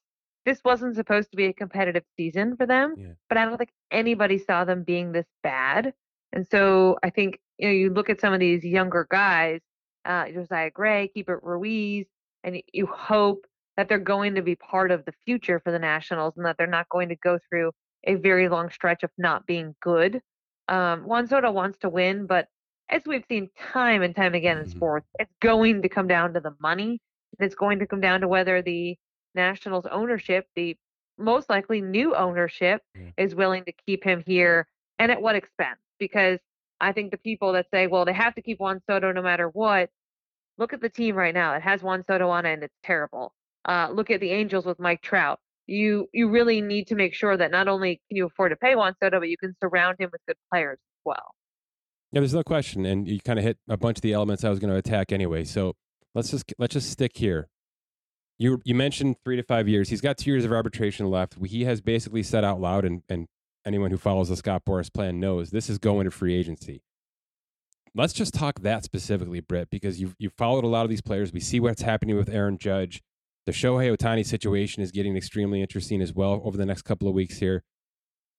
this wasn't supposed to be a competitive season for them. Yeah. But I don't think anybody saw them being this bad. And so I think you know you look at some of these younger guys, uh, Josiah Gray, Keibert Ruiz, and you hope that they're going to be part of the future for the Nationals and that they're not going to go through a very long stretch of not being good. Um, Juan Soto wants to win, but as we've seen time and time again in Mhm. sports, it's going to come down to the money. And it's going to come down to whether the Nationals ownership, the most likely new ownership, Yeah. is willing to keep him here and at what expense. Because I think the people that say, well, they have to keep Juan Soto no matter what, look at the team right now. It has Juan Soto on it and it's terrible. Uh, look at the Angels with Mike Trout. You you really need to make sure that not only can you afford to pay Juan Soto, but you can surround him with good players as well. Yeah, there's no question, and you kind of hit a bunch of the elements I was going to attack anyway. So let's just let's just stick here. You you mentioned three to five years. He's got two years of arbitration left. He has basically said out loud, and and anyone who follows the Scott Boras plan knows this is going to free agency. Let's just talk that specifically, Britt, because you've you've followed a lot of these players. We see what's happening with Aaron Judge. The Shohei Ohtani situation is getting extremely interesting as well over the next couple of weeks here.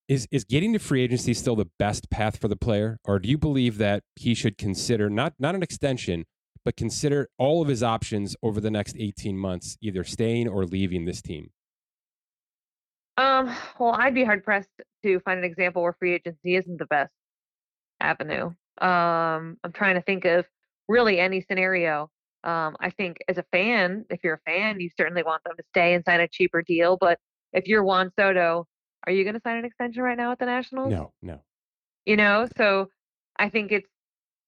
Is is getting to free agency still the best path for the player, or do you believe that he should consider not not an extension, but consider all of his options over the next eighteen months, either staying or leaving this team? Um, well, I'd be hard pressed to find an example where free agency isn't the best avenue. Um, I'm trying to think of really any scenario. Um, I think as a fan, if you're a fan, you certainly want them to stay and sign a cheaper deal. But if you're Juan Soto, are you going to sign an extension right now at the Nationals? No, no. You know, so I think it's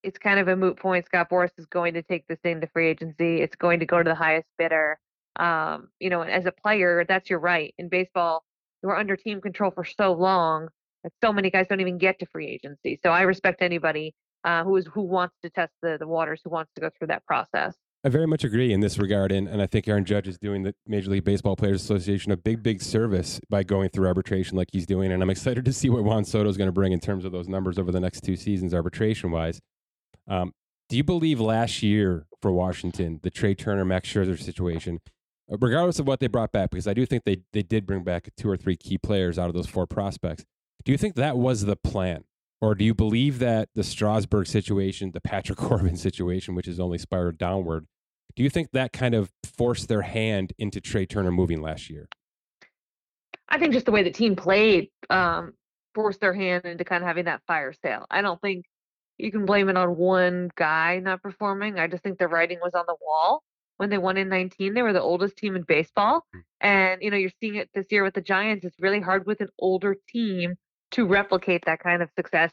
it's kind of a moot point. Scott Boras is going to take this thing to free agency. It's going to go to the highest bidder. Um, you know, as a player, that's your right. In baseball, you're under team control for so long that so many guys don't even get to free agency. So I respect anybody uh, who is who wants to test the, the waters, who wants to go through that process. I very much agree in this regard, and, and I think Aaron Judge is doing the Major League Baseball Players Association a big, big service by going through arbitration like he's doing, and I'm excited to see what Juan Soto is going to bring in terms of those numbers over the next two seasons, arbitration wise. Um, do you believe last year for Washington, the Trea Turner Max Scherzer situation, uh, regardless of what they brought back, because I do think they they did bring back two or three key players out of those four prospects. Do you think that was the plan? Or do you believe that the Strasburg situation, the Patrick Corbin situation, which has only spiraled downward, do you think that kind of forced their hand into Trea Turner moving last year? I think just the way the team played um, forced their hand into kind of having that fire sale. I don't think you can blame it on one guy not performing. I just think the writing was on the wall when they won in 19. They were the oldest team in baseball. Hmm. And, you know, you're seeing it this year with the Giants. It's really hard with an older team to replicate that kind of success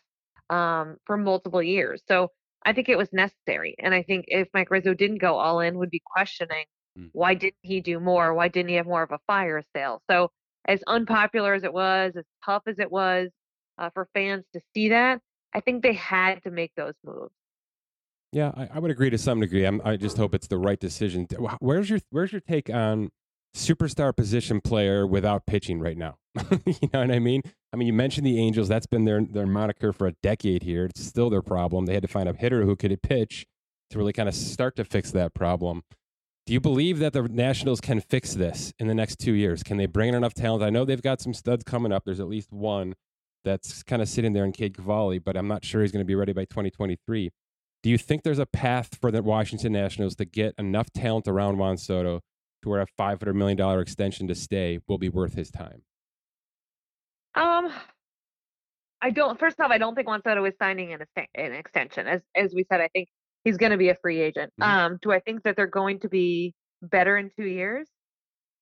um, for multiple years. So I think it was necessary. And I think if Mike Rizzo didn't go all in, would be questioning mm. why didn't he do more? Why didn't he have more of a fire sale? So as unpopular as it was, as tough as it was uh, for fans to see that, I think they had to make those moves. Yeah, I, I would agree to some degree. I'm, I just hope it's the right decision. Where's your Where's your take on superstar position player without pitching right now? you know what I mean? I mean, you mentioned the Angels. That's been their their moniker for a decade here. It's still their problem. They had to find a hitter who could pitch to really kind of start to fix that problem. Do you believe that the Nationals can fix this in the next two years? Can they bring in enough talent? I know they've got some studs coming up. There's at least one that's kind of sitting there in Cade Cavalli, but I'm not sure he's going to be ready by 2023. Do you think there's a path for the Washington Nationals to get enough talent around Juan Soto to where a $500 million extension to stay will be worth his time? Um, I don't. First off, I don't think Juan Soto is signing an, an extension. As as we said, I think he's going to be a free agent. Mm-hmm. Um, do I think that they're going to be better in two years?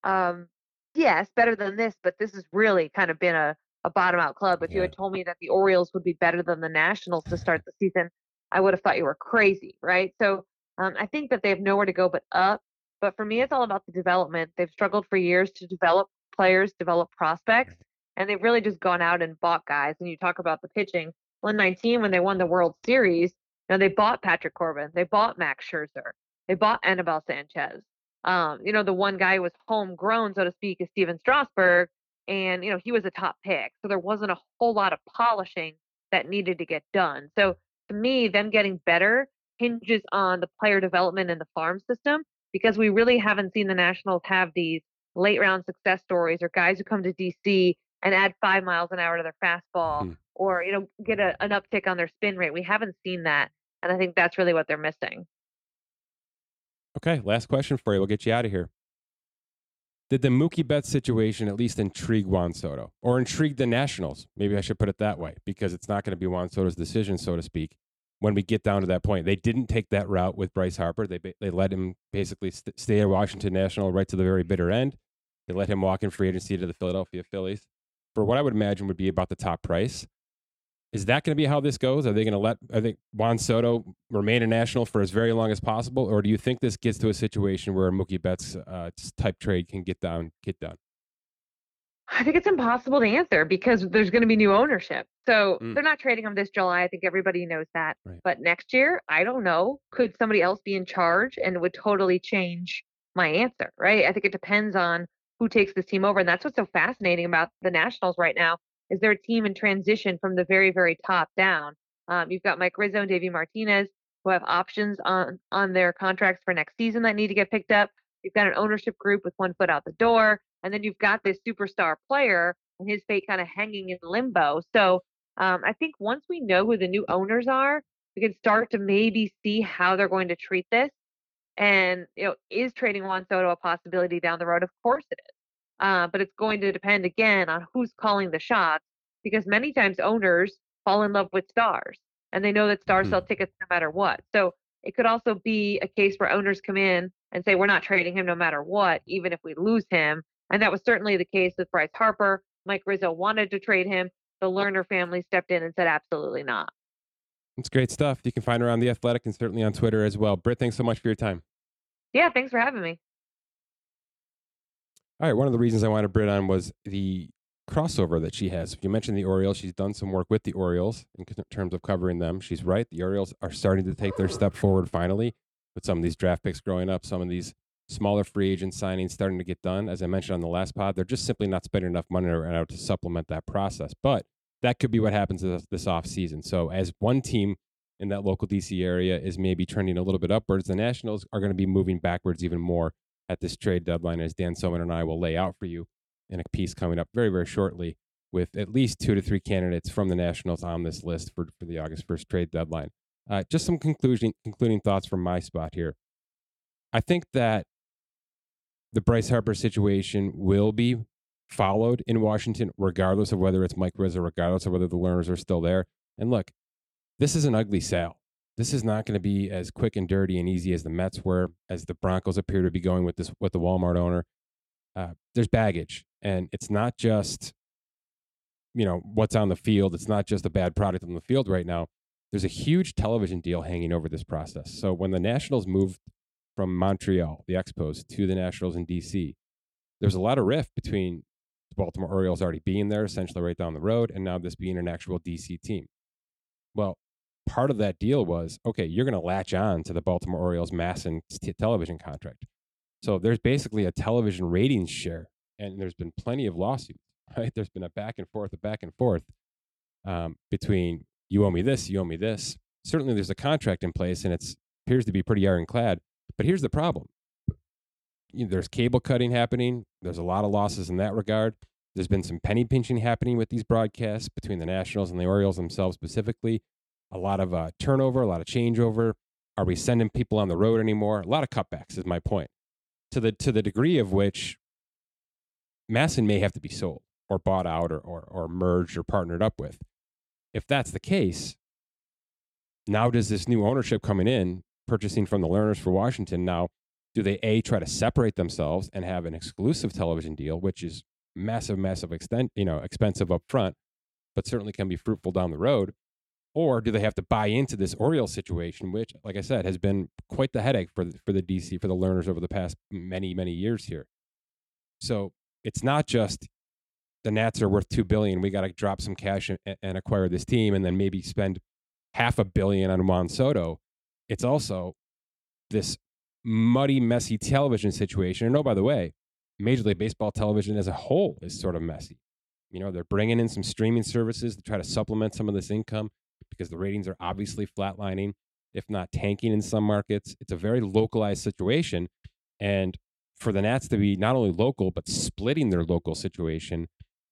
Um, yes, better than this. But this has really kind of been a a bottom out club. If yeah. you had told me that the Orioles would be better than the Nationals to start the season, I would have thought you were crazy, right? So um, I think that they have nowhere to go but up. But for me, it's all about the development. They've struggled for years to develop players, develop prospects and they've really just gone out and bought guys. And you talk about the pitching. Well, in 19, when they won the World Series, you know, they bought Patrick Corbin, they bought Max Scherzer, they bought Anibal Sanchez. Um, you know, the one guy who was homegrown, so to speak, is Steven Strasburg, and you know he was a top pick, so there wasn't a whole lot of polishing that needed to get done. So to me, them getting better hinges on the player development in the farm system because we really haven't seen the Nationals have these late round success stories or guys who come to DC and add five miles an hour to their fastball hmm. or you know get a, an uptick on their spin rate. We haven't seen that, and I think that's really what they're missing. Okay, last question for you. We'll get you out of here. Did the Mookie Betts situation at least intrigue Juan Soto or intrigue the Nationals? Maybe I should put it that way because it's not going to be Juan Soto's decision, so to speak, when we get down to that point. They didn't take that route with Bryce Harper. They, they let him basically st- stay at Washington National right to the very bitter end. They let him walk in free agency to the Philadelphia Phillies for what I would imagine would be about the top price. Is that going to be how this goes? Are they going to let I think Juan Soto remain a national for as very long as possible, or do you think this gets to a situation where Mookie Betts uh, type trade can get down, get done? I think it's impossible to answer because there's going to be new ownership. So mm. they're not trading him this July. I think everybody knows that. Right. But next year, I don't know. Could somebody else be in charge and it would totally change my answer, right? I think it depends on who takes this team over. And that's what's so fascinating about the Nationals right now is they're a team in transition from the very, very top down. Um, you've got Mike Rizzo and Davey Martinez who have options on on their contracts for next season that need to get picked up. you've got an ownership group with one foot out the door, and then you've got this superstar player and his fate kind of hanging in limbo. So um, I think once we know who the new owners are, we can start to maybe see how they're going to treat this. And you know, is trading Juan Soto a possibility down the road? Of course it is. Uh, but it's going to depend again on who's calling the shots because many times owners fall in love with stars and they know that stars mm-hmm. sell tickets no matter what. So it could also be a case where owners come in and say, we're not trading him no matter what, even if we lose him. And that was certainly the case with Bryce Harper. Mike Rizzo wanted to trade him. The Lerner family stepped in and said, absolutely not. It's great stuff. You can find her on The Athletic and certainly on Twitter as well. Britt, thanks so much for your time. Yeah, thanks for having me. All right. One of the reasons I wanted Britt on was the crossover that she has. You mentioned the Orioles. She's done some work with the Orioles in terms of covering them. She's right. The Orioles are starting to take their step forward finally with some of these draft picks growing up, some of these smaller free agent signings starting to get done. As I mentioned on the last pod, they're just simply not spending enough money right uh, now to supplement that process. But that could be what happens this, this off season. So as one team in that local DC area is maybe trending a little bit upwards, the Nationals are going to be moving backwards even more at this trade deadline, as Dan Soemann and I will lay out for you in a piece coming up very, very shortly with at least two to three candidates from the Nationals on this list for, for the August 1st trade deadline. Uh, just some conclusion, concluding thoughts from my spot here. I think that the Bryce Harper situation will be followed in Washington, regardless of whether it's Mike Rizzo, regardless of whether the Lerners are still there. And look, this is an ugly sale. This is not going to be as quick and dirty and easy as the Mets were, as the Broncos appear to be going with this with the Walmart owner. Uh, there's baggage, and it's not just you know what's on the field. It's not just a bad product on the field right now. There's a huge television deal hanging over this process. So when the Nationals moved from Montreal, the Expos, to the Nationals in DC, there's a lot of rift between the Baltimore Orioles already being there, essentially right down the road, and now this being an actual DC team. Well, part of that deal was okay, you're going to latch on to the Baltimore Orioles MASN t- television contract. So there's basically a television ratings share, and there's been plenty of lawsuits, right? There's been a back and forth, a back and forth um, between you owe me this, you owe me this. Certainly, there's a contract in place, and it appears to be pretty ironclad. But here's the problem: you know, there's cable cutting happening. There's a lot of losses in that regard. There's been some penny pinching happening with these broadcasts between the Nationals and the Orioles themselves specifically. A lot of uh, turnover, a lot of changeover. Are we sending people on the road anymore? A lot of cutbacks is my point to the to the degree of which MASN may have to be sold or bought out or, or, or merged or partnered up with. If that's the case, now does this new ownership coming in, purchasing from the Lerners for Washington, now do they A, try to separate themselves and have an exclusive television deal, which is massive, massive extent, you know, expensive up front, but certainly can be fruitful down the road? Or do they have to buy into this Orioles situation, which, like I said, has been quite the headache for the, for the DC for the Lerners over the past many many years here. So it's not just the Nats are worth two billion. We got to drop some cash and, and, acquire this team, and then maybe spend half a billion on Juan Soto. It's also this muddy, messy television situation. And oh, by the way, Major League Baseball television as a whole is sort of messy. You know, they're bringing in some streaming services to try to supplement some of this income because the ratings are mm-hmm. obviously flatlining, if not tanking in some markets. It's a very localized situation. And for the Nats to be not only local, but splitting their local situation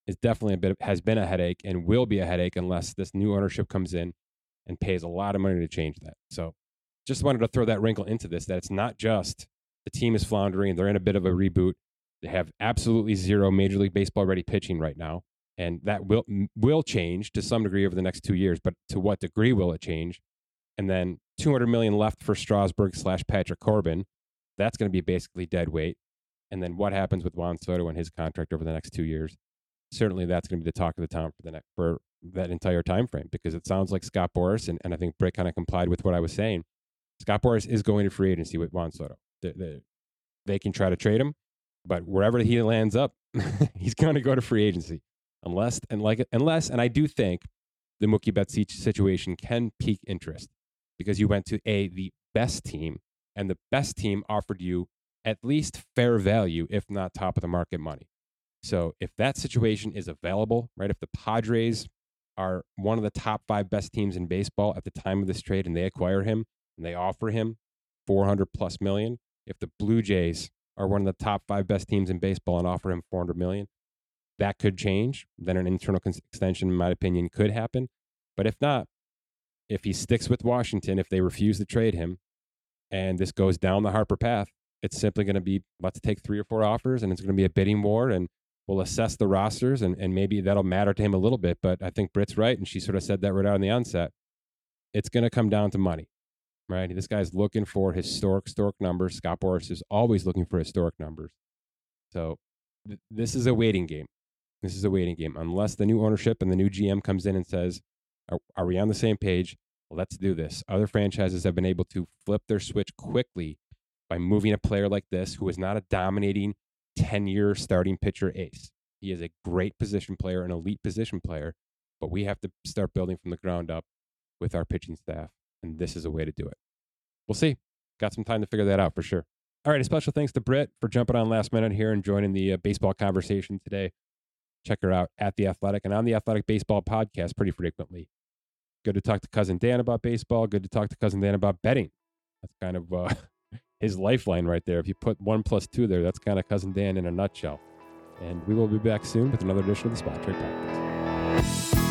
is definitely a bit, has been a headache and will be a headache unless this new ownership comes in and pays a lot of money to change that. So just wanted to throw that wrinkle into this that it's not just the team is floundering, they're in a bit of a reboot. They have absolutely zero Major League Baseball ready pitching right now and that will will change to some degree over the next two years. But to what degree will it change? And then 200 million left for Strasburg slash Patrick Corbin. That's going to be basically dead weight. And then what happens with Juan Soto and his contract over the next two years? Certainly, that's going to be the talk of the town for the next for that entire time frame because it sounds like Scott Boras and, and I think Britt kind of complied with what I was saying. Scott Boras is going to free agency with Juan Soto. They, they, they can try to trade him, but wherever he lands up, he's going to go to free agency unless and like unless and I do think the Mookie Betts situation can pique interest because you went to a the best team and the best team offered you at least fair value, if not top of the market money. So if that situation is available, right? If the Padres are one of the top five best teams in baseball at the time of this trade and they acquire him and they offer him 400 plus million, if the Blue Jays are one of the top five best teams in baseball and offer him 400 million. That could change. Then an internal extension, in my opinion, could happen. But if not, if he sticks with Washington, if they refuse to trade him, and this goes down the Harper path, it's simply going to be let's take three or four offers, and it's going to be a bidding war, and we'll assess the rosters, and, and maybe that'll matter to him a little bit. But I think Britt's right, and she sort of said that right out on the onset. It's going to come down to money, right? This guy's looking for historic, historic numbers. Scott Boras is always looking for historic numbers. So th- this is a waiting game. This is a waiting game. Unless the new ownership and the new GM comes in and says, are, are we on the same page? Let's do this. Other franchises have been able to flip their switch quickly by moving a player like this who is not a dominating 10 year starting pitcher ace. He is a great position player, an elite position player, but we have to start building from the ground up with our pitching staff. And this is a way to do it. We'll see. Got some time to figure that out for sure. All right. A special thanks to Britt for jumping on last minute here and joining the uh, baseball conversation today. Check her out at The Athletic and on the Athletic Baseball podcast pretty frequently. Good to talk to Cousin Dan about baseball. Good to talk to Cousin Dan about betting. That's kind of uh, his lifeline right there. If you put one plus two there, that's kind of Cousin Dan in a nutshell. And we will be back soon with another edition of the Spotrac Podcast.